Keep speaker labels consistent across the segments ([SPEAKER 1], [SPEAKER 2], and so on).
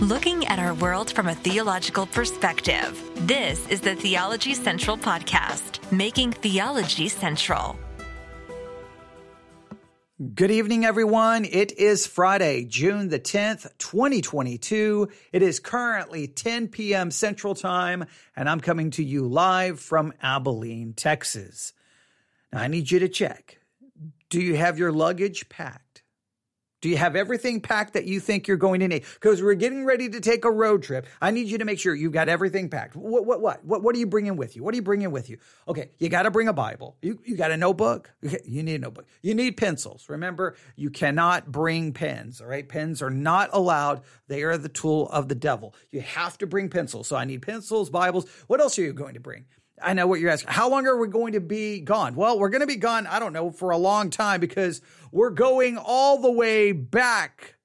[SPEAKER 1] looking at our world from a theological perspective. This is the Theology Central Podcast, making theology central.
[SPEAKER 2] Good evening, everyone. It is Friday, June the 10th, 2022. It is currently 10 p.m. Central Time, and I'm coming to you live from Abilene, Texas. Now, I need you to check. Do you have your luggage packed? Do you have everything packed that you think you're going to need? Because we're getting ready to take a road trip. I need you to make sure you've got everything packed. What, what, what, what, what are you bringing with you? What are you bringing with you? Okay, you got to bring a Bible. You, you got a notebook. You need a notebook. You need pencils. Remember, you cannot bring pens. All right, pens are not allowed. They are the tool of the devil. You have to bring pencils. So I need pencils, Bibles. What else are you going to bring? I know what you're asking. How long are we going to be gone? Well, we're going to be gone, I don't know, for a long time because we're going all the way back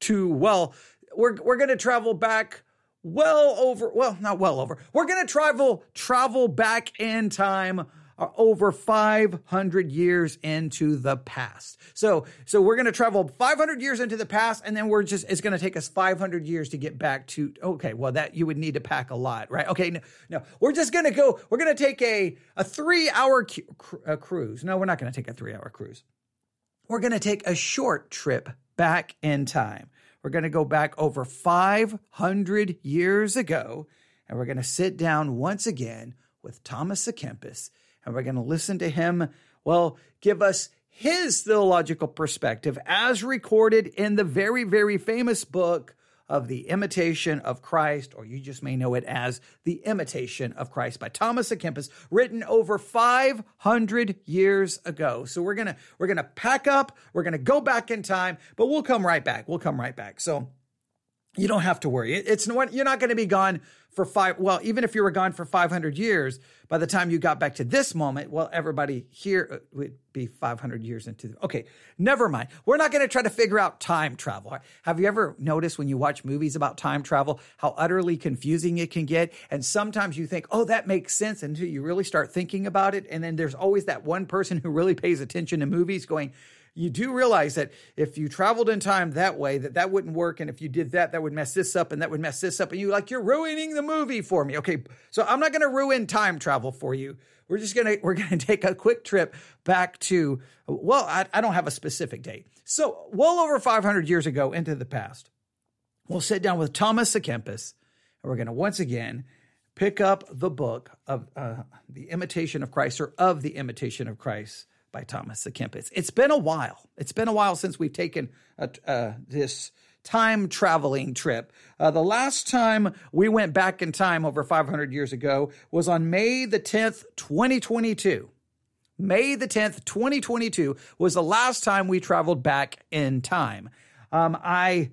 [SPEAKER 2] to, well, we're, we're going to travel back well over, well, not well over. We're going to travel, travel back in time uh, over 500 years into the past. So, so we're going to travel 500 years into the past and then we're just, it's going to take us 500 years to get back to, okay, well, that you would need to pack a lot, right? Okay. No, no we're just going to go, we're going to take a, a three hour cu- cruise. No, we're not going to take a three hour cruise. We're going to take a short trip back in time. We're going to go back over 500 years ago and we're going to sit down once again with Thomas à Kempis and we're going to listen to him, well, give us his theological perspective as recorded in the very, very famous book of The Imitation of Christ, or you just may know it as The Imitation of Christ by Thomas à Kempis, written over 500 years ago. So we're going to, we're going to pack up, we're going to go back in time, but we'll come right back. We'll come right back. So you don't have to worry. It's you're not going to be gone for five. Well, even if you were gone for 500 years, by the time you got back to this moment, well, everybody here uh, would be 500 years into. The, okay, never mind. We're not going to try to figure out time travel. Have you ever noticed when you watch movies about time travel how utterly confusing it can get? And sometimes you think, oh, that makes sense until you really start thinking about it. And then there's always that one person who really pays attention to movies going, you do realize that if you traveled in time that way, that that wouldn't work. And if you did that, that would mess this up and that would mess this up. And you like, you're ruining the movie for me. Okay. So I'm not going to ruin time travel for you. We're just going to, we're going to take a quick trip back to, well, I, I don't have a specific date. So well over 500 years ago into the past, we'll sit down with Thomas à Kempis and we're going to once again pick up the book of uh, the imitation of Christ or of the imitation of Christ by Thomas à Kempis. It's been a while. It's been a while since we've taken a, uh, this time traveling trip. Uh, the last time we went back in time over 500 years ago was on May the 10th, 2022. May the 10th, 2022 was the last time we traveled back in time. Um, I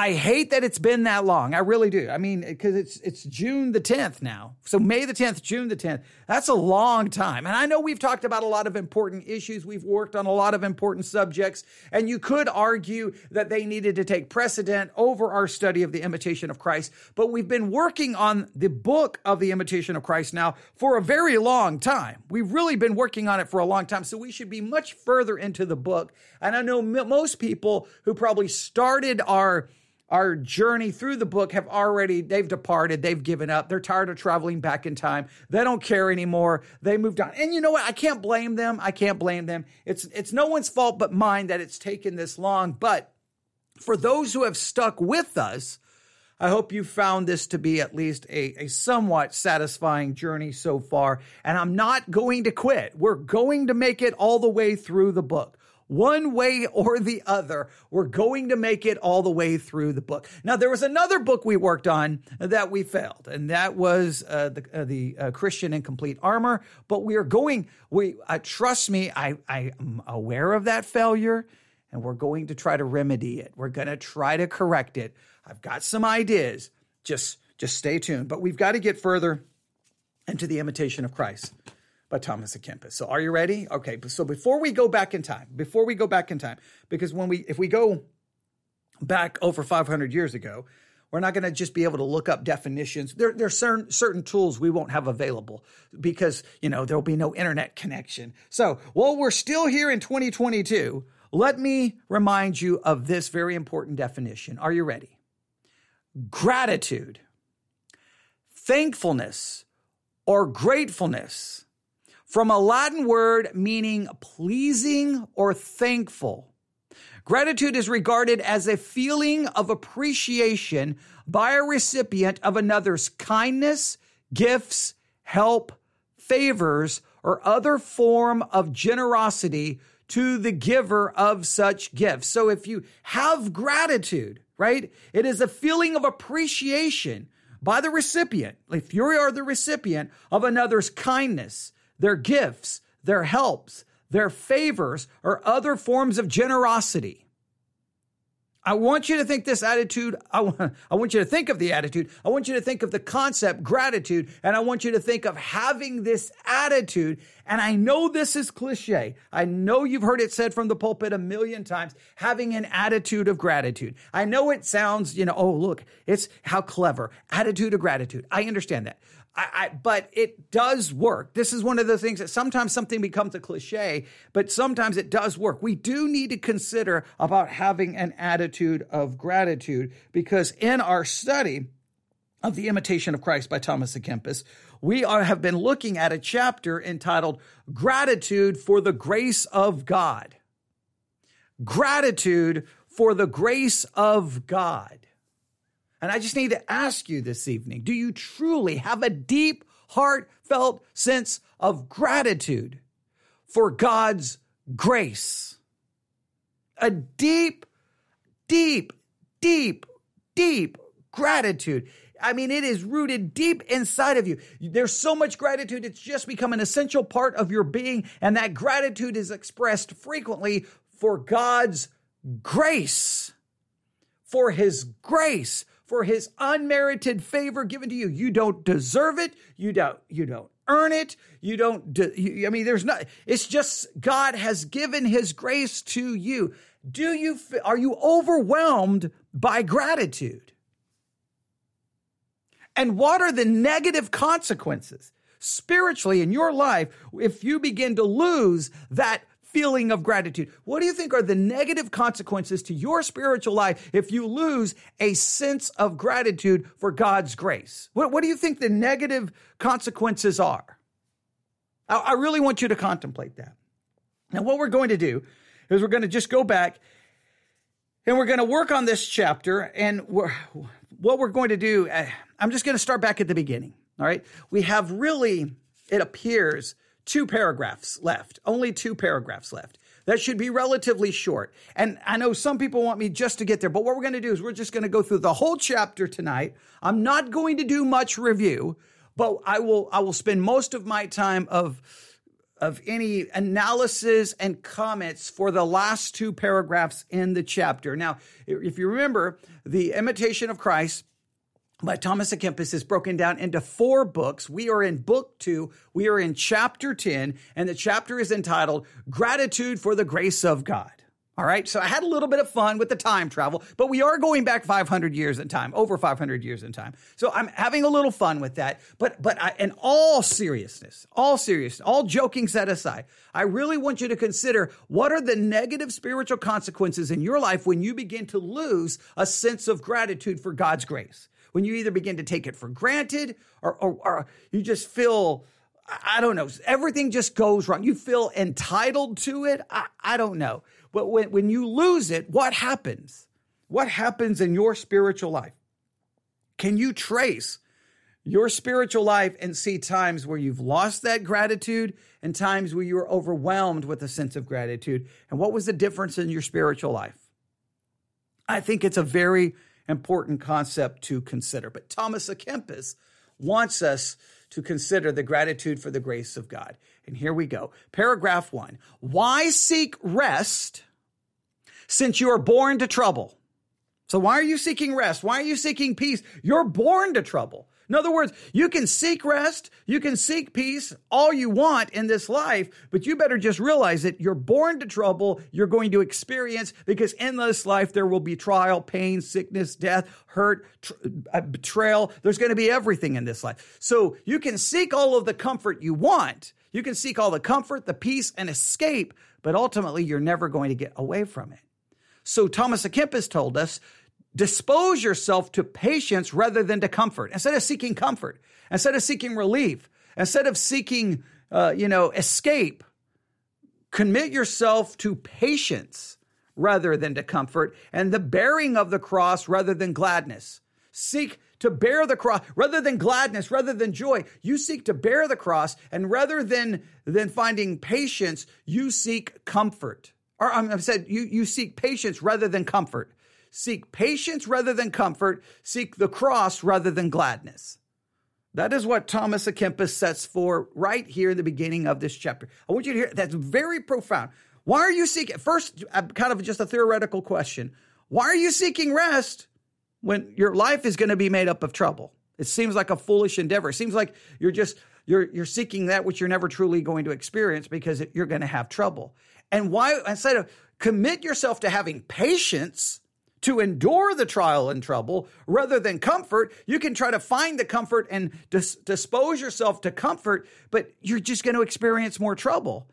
[SPEAKER 2] I hate that it's been that long. I really do. I mean, because it's it's June the 10th now. So May the 10th, June the 10th. That's a long time. And I know we've talked about a lot of important issues. We've worked on a lot of important subjects. And you could argue that they needed to take precedent over our study of the imitation of Christ. But we've been working on the book of the imitation of Christ now for a very long time. We've really been working on it for a long time. So we should be much further into the book. And I know m- most people who probably started our our journey through the book have already they've departed they've given up they're tired of traveling back in time they don't care anymore they moved on and you know what i can't blame them i can't blame them it's it's no one's fault but mine that it's taken this long but for those who have stuck with us I hope you found this to be at least a, a somewhat satisfying journey so far. And I'm not going to quit. We're going to make it all the way through the book one way or the other. We're going to make it all the way through the book. Now, there was another book we worked on that we failed, and that was uh, the, uh, the uh, Christian in Complete Armor. But we are going, we uh, trust me, I, I am aware of that failure, and we're going to try to remedy it. We're going to try to correct it. I've got some ideas. Just, just stay tuned. But we've got to get further into the imitation of Christ by Thomas à Kempis. So are you ready? Okay. So before we go back in time, before we go back in time, because when we, if we go back over 500 years ago, we're not going to just be able to look up definitions. There, there are certain, certain tools we won't have available because, you know, there'll be no internet connection. So while we're still here in 2022, let me remind you of this very important definition. Are you ready? Gratitude, thankfulness, or gratefulness from a Latin word meaning pleasing or thankful. Gratitude is regarded as a feeling of appreciation by a recipient of another's kindness, gifts, help, favors, or other form of generosity to the giver of such gifts. So if you have gratitude, right, it is a feeling of appreciation by the recipient. If you are the recipient of another's kindness, their gifts, their helps, their favors, or other forms of generosity. I want you to think this attitude. I want, want you to think of the attitude. I want you to think of the concept gratitude. And I want you to think of having this attitude. And I know this is cliche. I know you've heard it said from the pulpit a million times, having an attitude of gratitude. I know it sounds, you know, oh, look, it's how clever. Attitude of gratitude. I understand that. I, I, but it does work. This is one of the things that sometimes something becomes a cliche, but sometimes it does work. We do need to consider about having an attitude of gratitude because in our study of the imitation of Christ by Thomas à Kempis, we are, have been looking at a chapter entitled Gratitude for the Grace of God. Gratitude for the grace of God. And I just need to ask you this evening do you truly have a deep, heartfelt sense of gratitude for God's grace? A deep, deep, deep, deep gratitude. I mean, it is rooted deep inside of you. There's so much gratitude, it's just become an essential part of your being. And that gratitude is expressed frequently for God's grace, for His grace, for his unmerited favor given to you. You don't deserve it. You don't, you don't earn it. You don't, de- you, I mean, there's not, it's just God has given his grace to you. Do you, are you overwhelmed by gratitude? And what are the negative consequences spiritually in your life if you begin to lose that feeling of gratitude. What do you think are the negative consequences to your spiritual life if you lose a sense of gratitude for God's grace? What, what do you think the negative consequences are? I, I really want you to contemplate that. Now, what we're going to do is we're going to just go back and we're going to work on this chapter. And we're, what we're going to do, uh, I'm just going to start back at the beginning. All right. We have really, it appears, two paragraphs left, only two paragraphs left. That should be relatively short. And I know some people want me just to get there, but what we're going to do is we're just going to go through the whole chapter tonight. I'm not going to do much review, but I will I will spend most of my time of of any analysis and comments for the last two paragraphs in the chapter. Now, if you remember, the imitation of Christ by Thomas à Kempis is broken down into four books. We are in book two. We are in chapter 10, and the chapter is entitled Gratitude for the Grace of God. All right. So I had a little bit of fun with the time travel, but we are going back 500 years in time, over 500 years in time. So I'm having a little fun with that. But, but I, in all seriousness, all seriousness, all joking set aside, I really want you to consider what are the negative spiritual consequences in your life when you begin to lose a sense of gratitude for God's grace when you either begin to take it for granted or, or, or you just feel, I don't know, everything just goes wrong. You feel entitled to it. I, I don't know. But when, when you lose it, what happens? What happens in your spiritual life? Can you trace your spiritual life and see times where you've lost that gratitude and times where you were overwhelmed with a sense of gratitude? And what was the difference in your spiritual life? I think it's a very important concept to consider. But Thomas à Kempis wants us to consider the gratitude for the grace of God. And here we go. Paragraph one. Why seek rest since you are born to trouble? So why are you seeking rest? Why are you seeking peace? You're born to trouble. In other words, you can seek rest, you can seek peace all you want in this life, but you better just realize that you're born to trouble you're going to experience because in this life there will be trial, pain, sickness, death, hurt, tr- uh, betrayal. There's going to be everything in this life. So you can seek all of the comfort you want. You can seek all the comfort, the peace, and escape, but ultimately you're never going to get away from it. So Thomas à Kempis told us, dispose yourself to patience rather than to comfort. Instead of seeking comfort, instead of seeking relief, instead of seeking, uh, you know, escape, commit yourself to patience rather than to comfort and the bearing of the cross rather than gladness. Seek to bear the cross rather than gladness, rather than joy. You seek to bear the cross, and rather than, than finding patience, you seek comfort. Or I said you, you seek patience rather than comfort. Seek patience rather than comfort. Seek the cross rather than gladness. That is what Thomas à Kempis sets for right here in the beginning of this chapter. I want you to hear that's very profound. Why are you seeking? First, uh, kind of just a theoretical question. Why are you seeking rest when your life is going to be made up of trouble? It seems like a foolish endeavor. It seems like you're just you're you're seeking that which you're never truly going to experience because you're going to have trouble. And why instead of commit yourself to having patience to endure the trial and trouble rather than comfort. You can try to find the comfort and dis- dispose yourself to comfort, but you're just going to experience more trouble.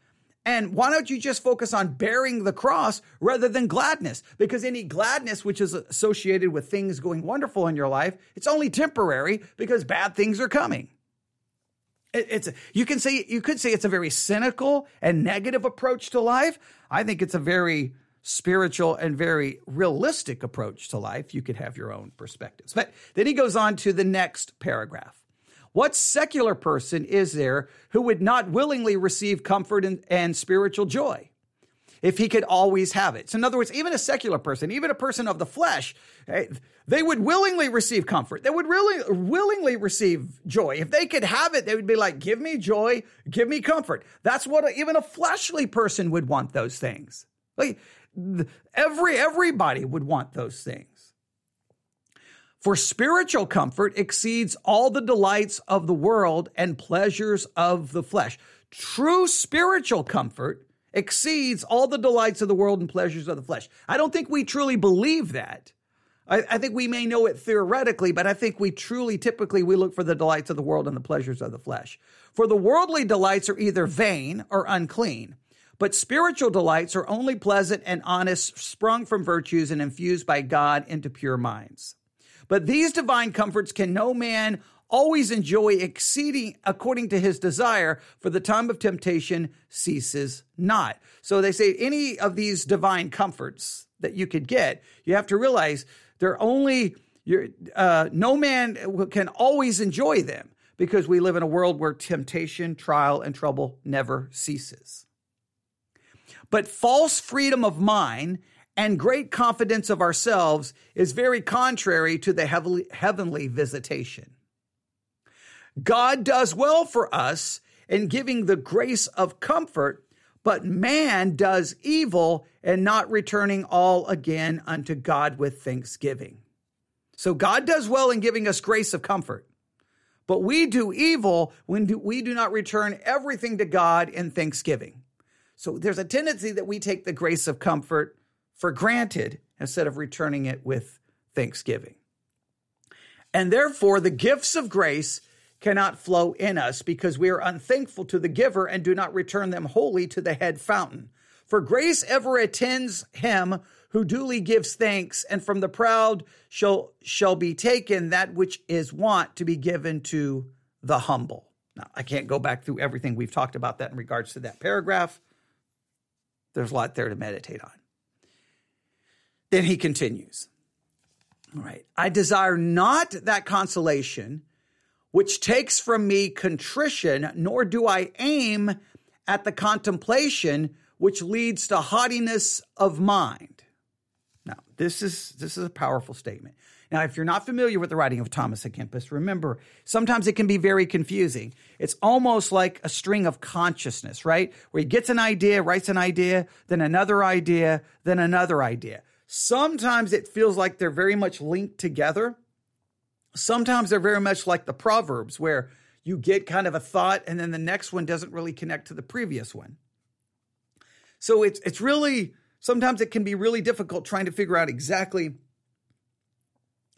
[SPEAKER 2] And why don't you just focus on bearing the cross rather than gladness? Because any gladness which is associated with things going wonderful in your life, it's only temporary because bad things are coming. It, it's you can say you could say it's a very cynical and negative approach to life. I think it's a very spiritual and very realistic approach to life. You could have your own perspectives. But then he goes on to the next paragraph. What secular person is there who would not willingly receive comfort and, and spiritual joy? if he could always have it. So, in other words, even a secular person, even a person of the flesh, eh, they would willingly receive comfort. They would really willingly receive joy. If they could have it, they would be like, give me joy, give me comfort. That's what even a fleshly person would want those things. Like Every everybody would want those things. For spiritual comfort exceeds all the delights of the world and pleasures of the flesh. True spiritual comfort exceeds all the delights of the world and pleasures of the flesh. I don't think we truly believe that. I, I, think we may know it theoretically, but I think we truly, typically, we look for the delights of the world and the pleasures of the flesh. For the worldly delights are either vain or unclean. But spiritual delights are only pleasant and honest, sprung from virtues and infused by God into pure minds. But these divine comforts can no man always enjoy exceeding according to his desire, for the time of temptation ceases not. So they say any of these divine comforts that you could get, you have to realize they're only, uh, no man can always enjoy them because we live in a world where temptation, trial, and trouble never ceases. But false freedom of mind and great confidence of ourselves is very contrary to the heavenly, visitation. God does well for us in giving the grace of comfort, but man does evil and not returning all again unto God with thanksgiving. So God does well in giving us grace of comfort, but we do evil when we do not return everything to God in thanksgiving. So there's a tendency that we take the grace of comfort for granted instead of returning it with thanksgiving. And therefore, the gifts of grace cannot flow in us because we are unthankful to the giver and do not return them wholly to the head fountain. For grace ever attends him who duly gives thanks, and from the proud shall, shall be taken that which is wont to be given to the humble. Now, I can't go back through everything we've talked about that in regards to that paragraph. There's a lot there to meditate on. Then he continues. All right. I desire not that consolation which takes from me contrition, nor do I aim at the contemplation which leads to haughtiness of mind. Now, this is this is a powerful statement. Now, if you're not familiar with the writing of Thomas à Kempis, remember, sometimes it can be very confusing. It's almost like a string of consciousness, right? Where he gets an idea, writes an idea, then another idea, then another idea. Sometimes it feels like they're very much linked together. Sometimes they're very much like the Proverbs, where you get kind of a thought and then the next one doesn't really connect to the previous one. So it's it's really sometimes it can be really difficult trying to figure out exactly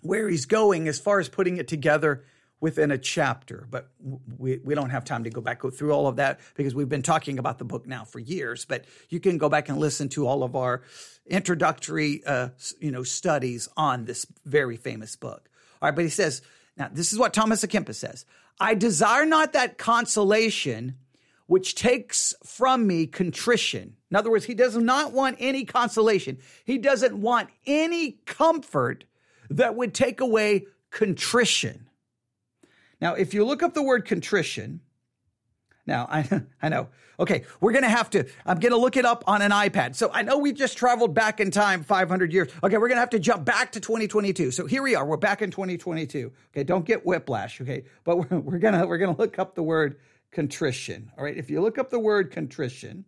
[SPEAKER 2] where he's going as far as putting it together within a chapter, but we, we don't have time to go back go through all of that because we've been talking about the book now for years. But you can go back and listen to all of our introductory, uh, you know, studies on this very famous book. All right, but he says, now this is what Thomas à Kempis says: I desire not that consolation which takes from me contrition. In other words, he does not want any consolation. He doesn't want any comfort that would take away contrition. Now, if you look up the word contrition, now I, I know, okay, we're to have to, I'm to look it up on an iPad. So I know we just traveled back in time 500 years. Okay, we're to have to jump back to 2022. So here we are. We're back in 2022. Okay, don't get whiplash. Okay, but we're, we're to, we're to look up the word contrition. All right, if you look up the word contrition,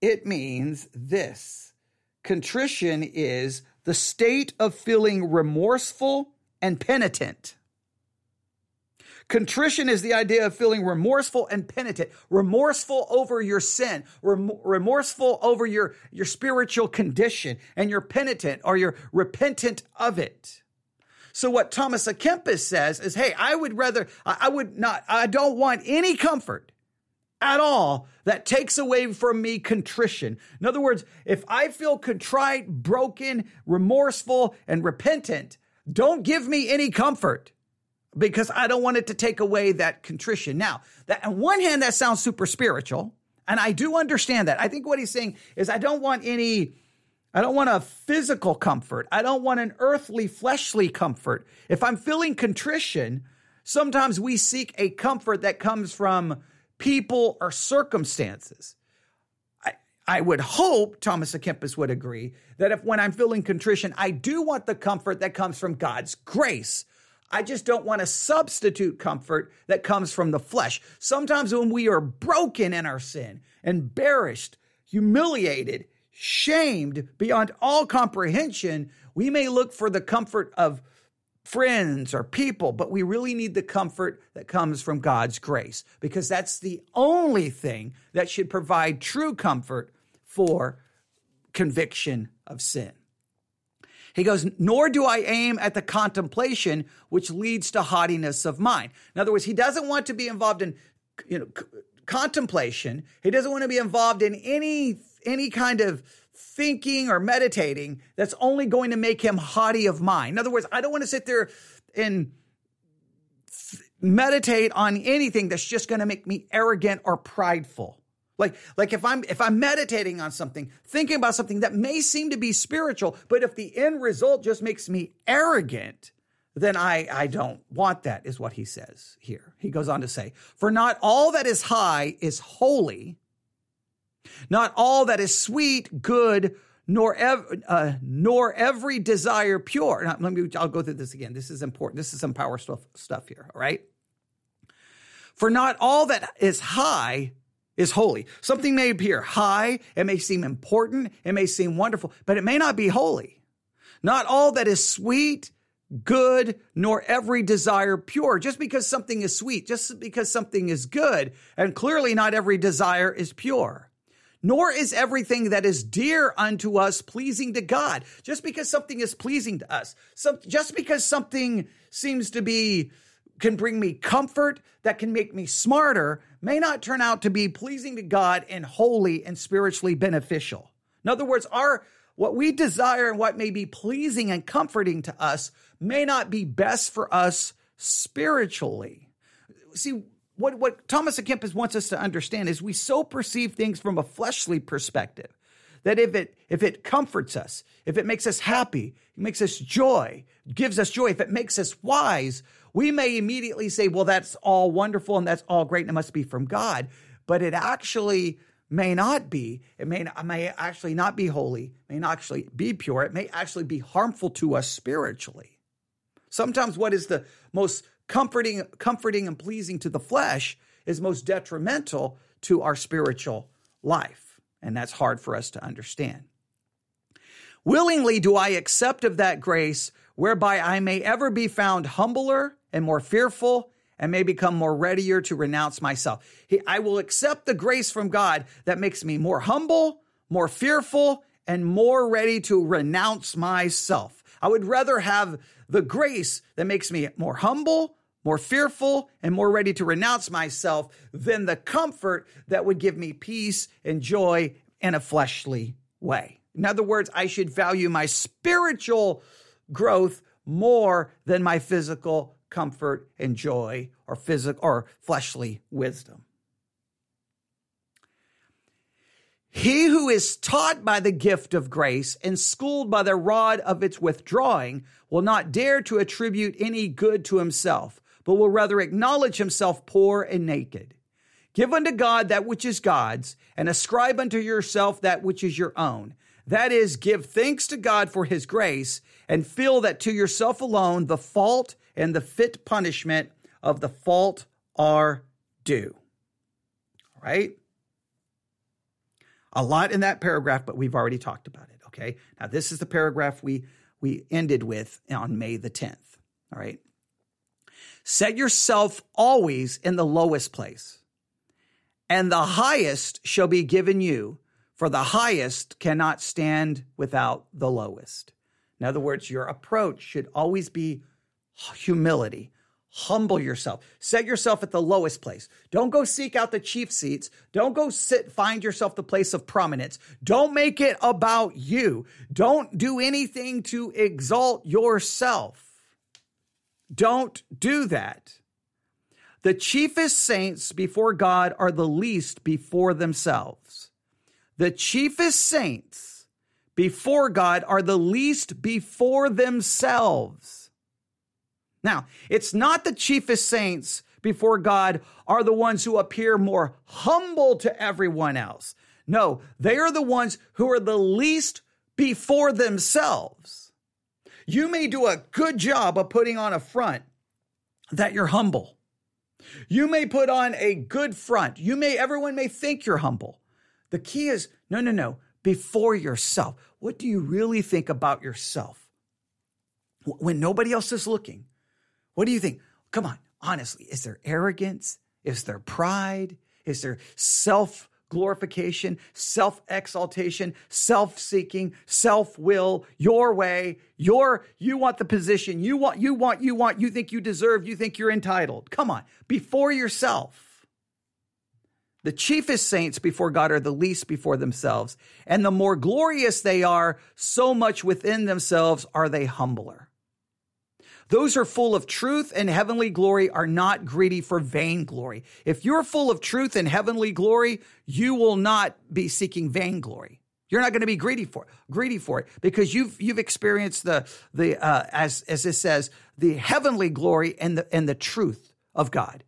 [SPEAKER 2] it means this contrition is the state of feeling remorseful and penitent. Contrition is the idea of feeling remorseful and penitent, remorseful over your sin, rem- remorseful over your, your spiritual condition, and you're penitent or you're repentant of it. So what Thomas à Kempis says is, hey, I would rather, I would not, I don't want any comfort at all that takes away from me contrition. In other words, if I feel contrite, broken, remorseful, and repentant, don't give me any comfort because I don't want it to take away that contrition. Now, that on one hand, that sounds super spiritual, and I do understand that. I think what he's saying is I don't want any, I don't want a physical comfort. I don't want an earthly, fleshly comfort. If I'm feeling contrition, sometimes we seek a comfort that comes from people or circumstances. I would hope Thomas à Kempis would agree that if when I'm feeling contrition, I do want the comfort that comes from God's grace. I just don't want to substitute comfort that comes from the flesh. Sometimes when we are broken in our sin, embarrassed, humiliated, shamed beyond all comprehension, we may look for the comfort of friends or people, but we really need the comfort that comes from God's grace because that's the only thing that should provide true comfort for conviction of sin. He goes, nor do I aim at the contemplation which leads to haughtiness of mind. In other words, he doesn't want to be involved in, you know, contemplation. He doesn't want to be involved in any, any kind of thinking or meditating that's only going to make him haughty of mind. In other words, I don't want to sit there and meditate on anything that's just going to make me arrogant or prideful. Like, like if I'm if I'm meditating on something, thinking about something that may seem to be spiritual, but if the end result just makes me arrogant, then I, I don't want that, is what he says here. He goes on to say, For not all that is high is holy, not all that is sweet, good, nor ev- uh, nor every desire pure. Now, let me. I'll go through this again. This is important. This is some power stuff stuff here. All right. For not all that is high is holy. Something may appear high, it may seem important, it may seem wonderful, but it may not be holy. Not all that is sweet, good, nor every desire pure. Just because something is sweet, just because something is good, and clearly not every desire is pure. Nor is everything that is dear unto us pleasing to God. Just because something is pleasing to us, some, just because something seems to be can bring me comfort, that can make me smarter, may not turn out to be pleasing to God and holy and spiritually beneficial. In other words, our what we desire and what may be pleasing and comforting to us may not be best for us spiritually. See, what, what Thomas à Kempis wants us to understand is we so perceive things from a fleshly perspective that if it if it comforts us, if it makes us happy, it makes us joy, gives us joy, if it makes us wise, we may immediately say, well, that's all wonderful and that's all great and it must be from God. But it actually may not be. It may, not, may actually not be holy, may not actually be pure. It may actually be harmful to us spiritually. Sometimes what is the most comforting, comforting and pleasing to the flesh is most detrimental to our spiritual life. And that's hard for us to understand. Willingly do I accept of that grace whereby I may ever be found humbler and more fearful and may become more readier to renounce myself. I will accept the grace from God that makes me more humble, more fearful, and more ready to renounce myself. I would rather have the grace that makes me more humble, more fearful, and more ready to renounce myself than the comfort that would give me peace and joy in a fleshly way. In other words, I should value my spiritual growth more than my physical comfort and joy or physical or fleshly wisdom. He who is taught by the gift of grace and schooled by the rod of its withdrawing will not dare to attribute any good to himself, but will rather acknowledge himself poor and naked. Give unto God that which is God's, and ascribe unto yourself that which is your own. That is, give thanks to God for his grace, and feel that to yourself alone the fault and the fit punishment of the fault are due. All right? A lot in that paragraph, but we've already talked about it. Okay. Now, this is the paragraph we, we ended with on May the 10th. All right. Set yourself always in the lowest place, and the highest shall be given you, for the highest cannot stand without the lowest. In other words, your approach should always be humility, Humble yourself. Set yourself at the lowest place. Don't go seek out the chief seats. Don't go sit, find yourself the place of prominence. Don't make it about you. Don't do anything to exalt yourself. Don't do that. The chiefest saints before God are the least before themselves. The chiefest saints before God are the least before themselves. Now, it's not the chiefest saints before God are the ones who appear more humble to everyone else. No, they are the ones who are the least before themselves. You may do a good job of putting on a front that you're humble. You may put on a good front. You may, everyone may think you're humble. The key is no, no, no, before yourself. What do you really think about yourself? When nobody else is looking, what do you think? Come on, honestly, is there arrogance? Is there pride? Is there self glorification, self exaltation, self seeking, self will, your way, your, you want the position, you want, you want, you want, you think you deserve, you think you're entitled. Come on, before yourself. The chiefest saints before God are the least before themselves. And the more glorious they are, so much within themselves are they humbler. Those are full of truth and heavenly glory are not greedy for vainglory. If you're full of truth and heavenly glory, you will not be seeking vainglory. You're not going to be greedy for it, greedy for it because you've you've experienced the the uh, as as it says the heavenly glory and the and the truth of God.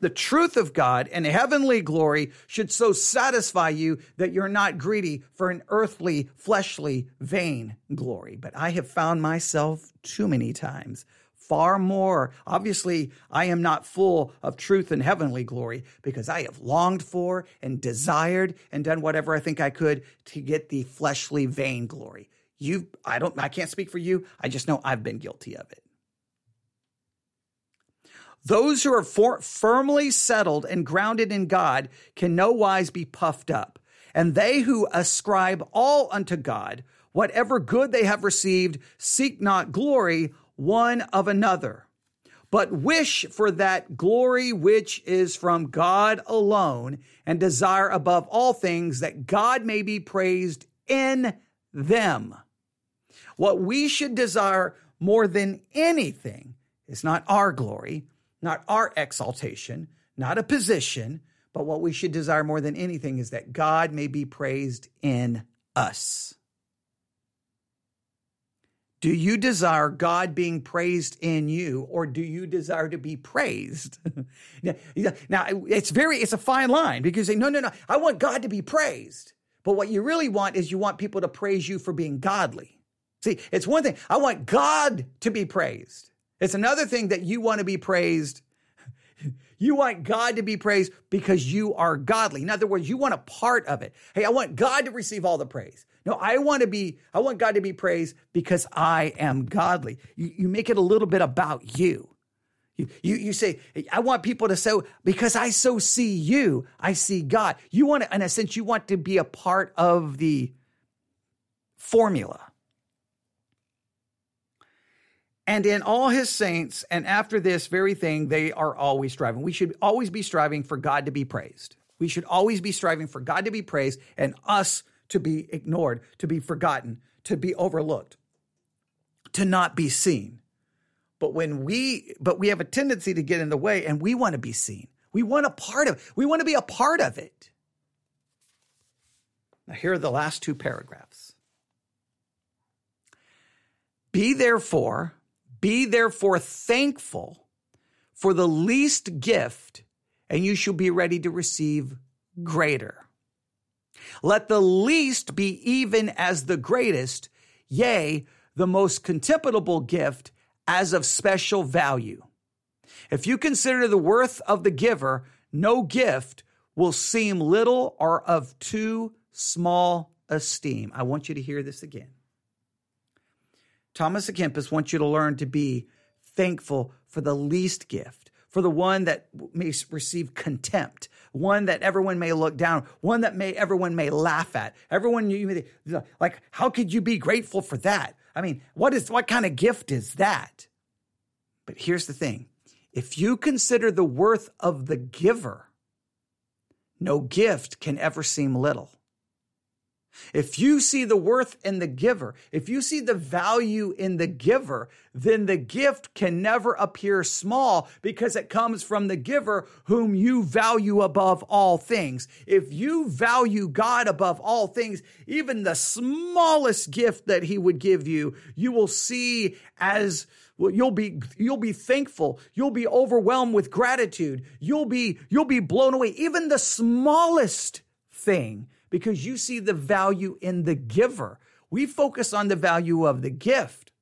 [SPEAKER 2] The truth of God and heavenly glory should so satisfy you that you're not greedy for an earthly, fleshly, vain glory. But I have found myself too many times far more. Obviously, I am not full of truth and heavenly glory because I have longed for and desired and done whatever I think I could to get the fleshly vain glory. You, I don't, I can't speak for you. I just know I've been guilty of it. Those who are for, firmly settled and grounded in God can no wise be puffed up. And they who ascribe all unto God, whatever good they have received, seek not glory one of another, but wish for that glory which is from God alone, and desire above all things that God may be praised in them. What we should desire more than anything is not our glory, not our exaltation, not a position, but what we should desire more than anything is that God may be praised in us. Do you desire God being praised in you, or do you desire to be praised? now, it's very, it's a fine line because you say, no, no, no, I want God to be praised. But what you really want is you want people to praise you for being godly. See, it's one thing, I want God to be praised. It's another thing that you want to be praised. You want God to be praised because you are godly. In other words, you want a part of it. Hey, I want God to receive all the praise. No, I want to be, I want God to be praised because I am godly. You, you make it a little bit about you. You, you, you say, I want people to say, because I so see you, I see God. You want to, in a sense, you want to be a part of the formula. And in all his saints, and after this very thing, they are always striving. We should always be striving for God to be praised. We should always be striving for God to be praised and us to be ignored, to be forgotten, to be overlooked, to not be seen. But when we, but we have a tendency to get in the way and we want to be seen. We want a part of, we want to be a part of it. Now, here are the last two paragraphs. Be therefore, be therefore thankful for the least gift, and you shall be ready to receive greater. Let the least be even as the greatest, yea, the most contemptible gift as of special value. If you consider the worth of the giver, no gift will seem little or of too small esteem. I want you to hear this again. Thomas à Kempis wants you to learn to be thankful for the least gift, for the one that may receive contempt, one that everyone may look down, one that may everyone may laugh at. Everyone you may, like, how could you be grateful for that? I mean, what is what kind of gift is that? But here's the thing. If you consider the worth of the giver, no gift can ever seem little. If you see the worth in the giver, if you see the value in the giver, then the gift can never appear small because it comes from the giver whom you value above all things. If you value God above all things, even the smallest gift that he would give you, you will see as well, you'll be you'll be thankful. You'll be overwhelmed with gratitude. You'll be you'll be blown away. Even the smallest thing because you see the value in the giver. We focus on the value of the gift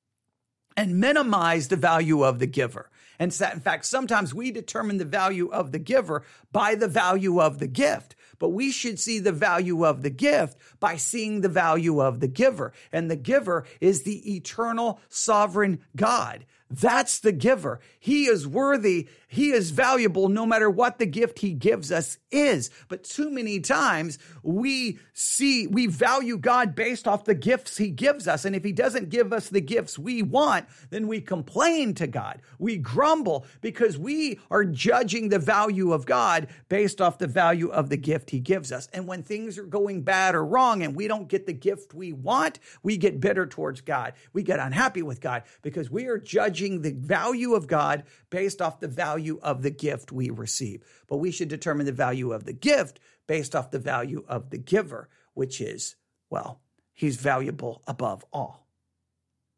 [SPEAKER 2] and minimize the value of the giver. And in fact, sometimes we determine the value of the giver by the value of the gift. But we should see the value of the gift by seeing the value of the giver. And the giver is the eternal sovereign God. That's the giver. He is worthy. He is valuable no matter what the gift he gives us is. But too many times we see, we value God based off the gifts he gives us. And if he doesn't give us the gifts we want, then we complain to God. We grumble because we are judging the value of God based off the value of the gift he gives us. And when things are going bad or wrong and we don't get the gift we want, we get bitter towards God. We get unhappy with God because we are judging the value of God based off the value of the gift we receive. But we should determine the value of the gift based off the value of the giver, which is, well, he's valuable above all.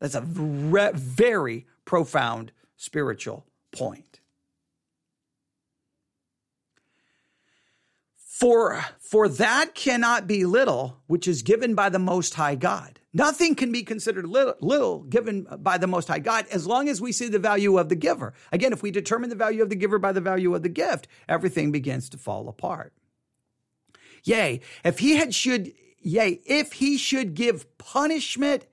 [SPEAKER 2] That's a very profound spiritual point. For, for that cannot be little, which is given by the Most High God. Nothing can be considered little, little, given by the Most High God as long as we see the value of the giver. Again, if we determine the value of the giver by the value of the gift, everything begins to fall apart. Yea, if he had should, yea, if he should give punishment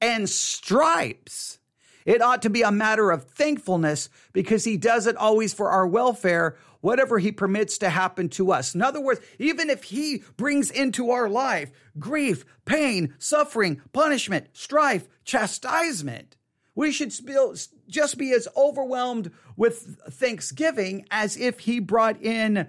[SPEAKER 2] and stripes, it ought to be a matter of thankfulness because he does it always for our welfare, whatever he permits to happen to us. In other words, even if he brings into our life grief, pain, suffering, punishment, strife, chastisement, we should just be as overwhelmed with thanksgiving as if he brought in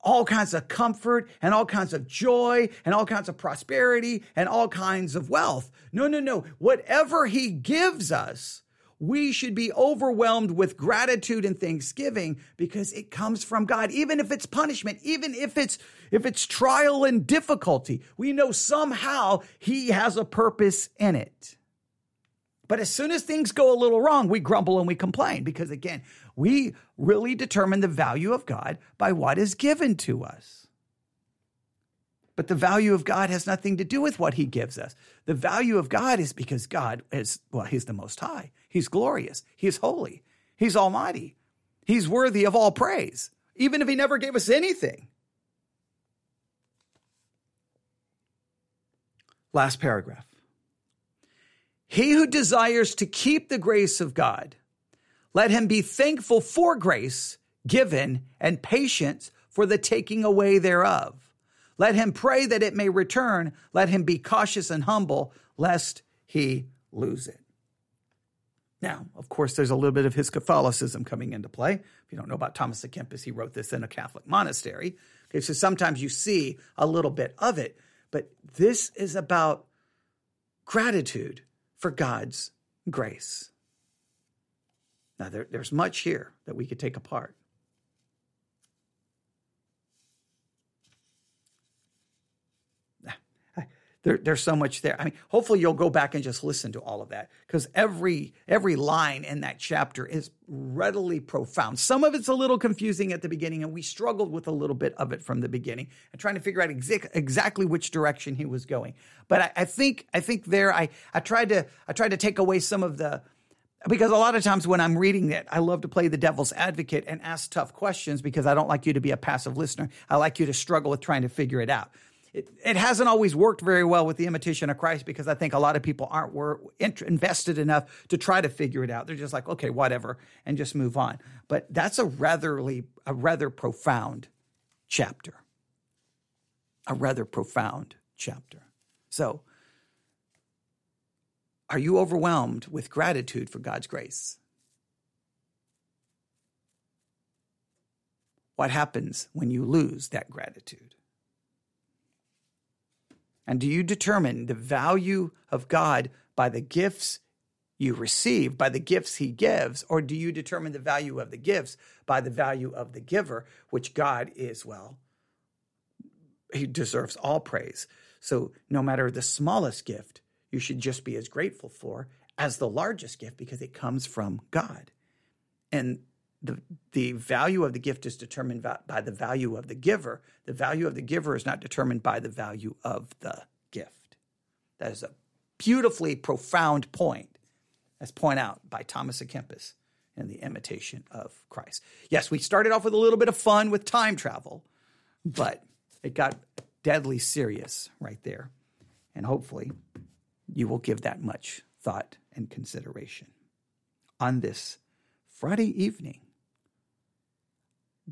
[SPEAKER 2] all kinds of comfort and all kinds of joy and all kinds of prosperity and all kinds of wealth. No, no, no. Whatever he gives us, we should be overwhelmed with gratitude and thanksgiving because it comes from God. Even if it's punishment, even if it's, if it's trial and difficulty, we know somehow he has a purpose in it. But as soon as things go a little wrong, we grumble and we complain because again, we really determine the value of God by what is given to us. But the value of God has nothing to do with what he gives us. The value of God is because God is, well, he's the most high. He's glorious. He's holy. He's almighty. He's worthy of all praise, even if he never gave us anything. Last paragraph. He who desires to keep the grace of God, let him be thankful for grace given and patience for the taking away thereof. Let him pray that it may return. Let him be cautious and humble, lest he lose it. Now, of course, there's a little bit of his Catholicism coming into play. If you don't know about Thomas à Kempis, he wrote this in a Catholic monastery. Okay, so sometimes you see a little bit of it, but this is about gratitude for God's grace. Now, there, there's much here that we could take apart. There, there's so much there. I mean, hopefully you'll go back and just listen to all of that because every every line in that chapter is readily profound. Some of it's a little confusing at the beginning, and we struggled with a little bit of it from the beginning and trying to figure out exa- exactly which direction he was going. But I, I think I think there I I tried to I tried to take away some of the because a lot of times when I'm reading it, I love to play the devil's advocate and ask tough questions because I don't like you to be a passive listener. I like you to struggle with trying to figure it out it, it hasn't always worked very well with the imitation of Christ because I think a lot of people aren't were invested enough to try to figure it out. They're just like, okay, whatever, and just move on. But that's a ratherly a rather profound chapter. A rather profound chapter. So, are you overwhelmed with gratitude for God's grace? What happens when you lose that gratitude? And do you determine the value of God by the gifts you receive, by the gifts He gives, or do you determine the value of the gifts by the value of the giver, which God is, well, He deserves all praise. So no matter the smallest gift, you should just be as grateful for as the largest gift because it comes from God. And the, the value of the gift is determined by the value of the giver. The value of the giver is not determined by the value of the gift. That is a beautifully profound point, as pointed out by Thomas à Kempis in The Imitation of Christ. Yes, we started off with a little bit of fun with time travel, but it got deadly serious right there. And hopefully, you will give that much thought and consideration on this Friday evening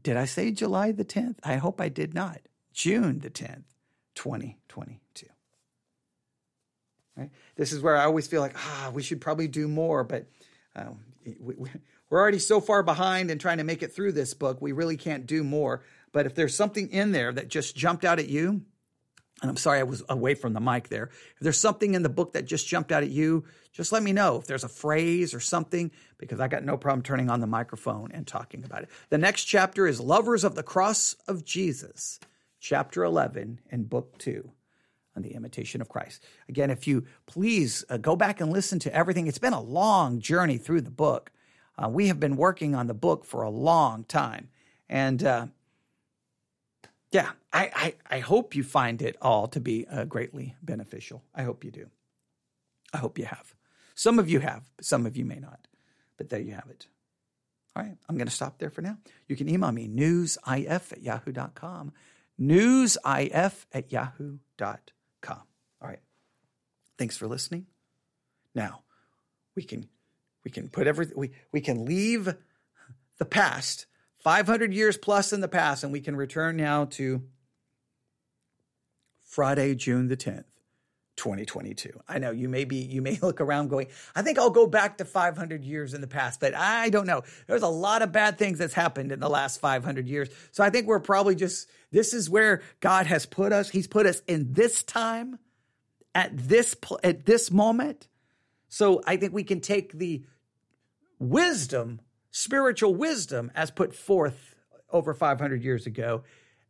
[SPEAKER 2] did I say July the 10th? I hope I did not. June the 10th, 2022. Right? This is where I always feel like, ah, we should probably do more, but um, we, we're already so far behind in trying to make it through this book. We really can't do more. But if there's something in there that just jumped out at you, and I'm sorry I was away from the mic there. If there's something in the book that just jumped out at you, just let me know. If there's a phrase or something, because I got no problem turning on the microphone and talking about it. The next chapter is Lovers of the Cross of Jesus, chapter 11 in book 2 on the imitation of Christ. Again, if you please uh, go back and listen to everything, it's been a long journey through the book. Uh, we have been working on the book for a long time. And uh, yeah, I, I, I, hope you find it all to be uh, greatly beneficial. I hope you do. I hope you have. Some of you have, some of you may not. But there you have it. All right, I'm going to stop there for now. You can email me, newsif at yahoo.com. Newsif at yahoo.com. All right. Thanks for listening. Now, we can we can put everything we, we can leave the past 500 years plus in the past, and we can return now to Friday, June the 10th. 2022. I know you may be you may look around going, I think I'll go back to 500 years in the past, but I don't know. There's a lot of bad things that's happened in the last 500 years. So I think we're probably just this is where God has put us. He's put us in this time at this at this moment. So I think we can take the wisdom spiritual wisdom as put forth over 500 years ago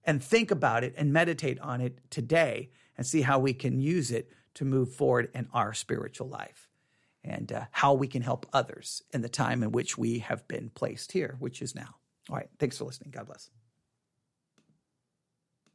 [SPEAKER 2] and think about it and meditate on it today and see how we can use it to move forward in our spiritual life and uh, how we can help others in the time in which we have been placed here, which is now. All right. Thanks for listening. God bless.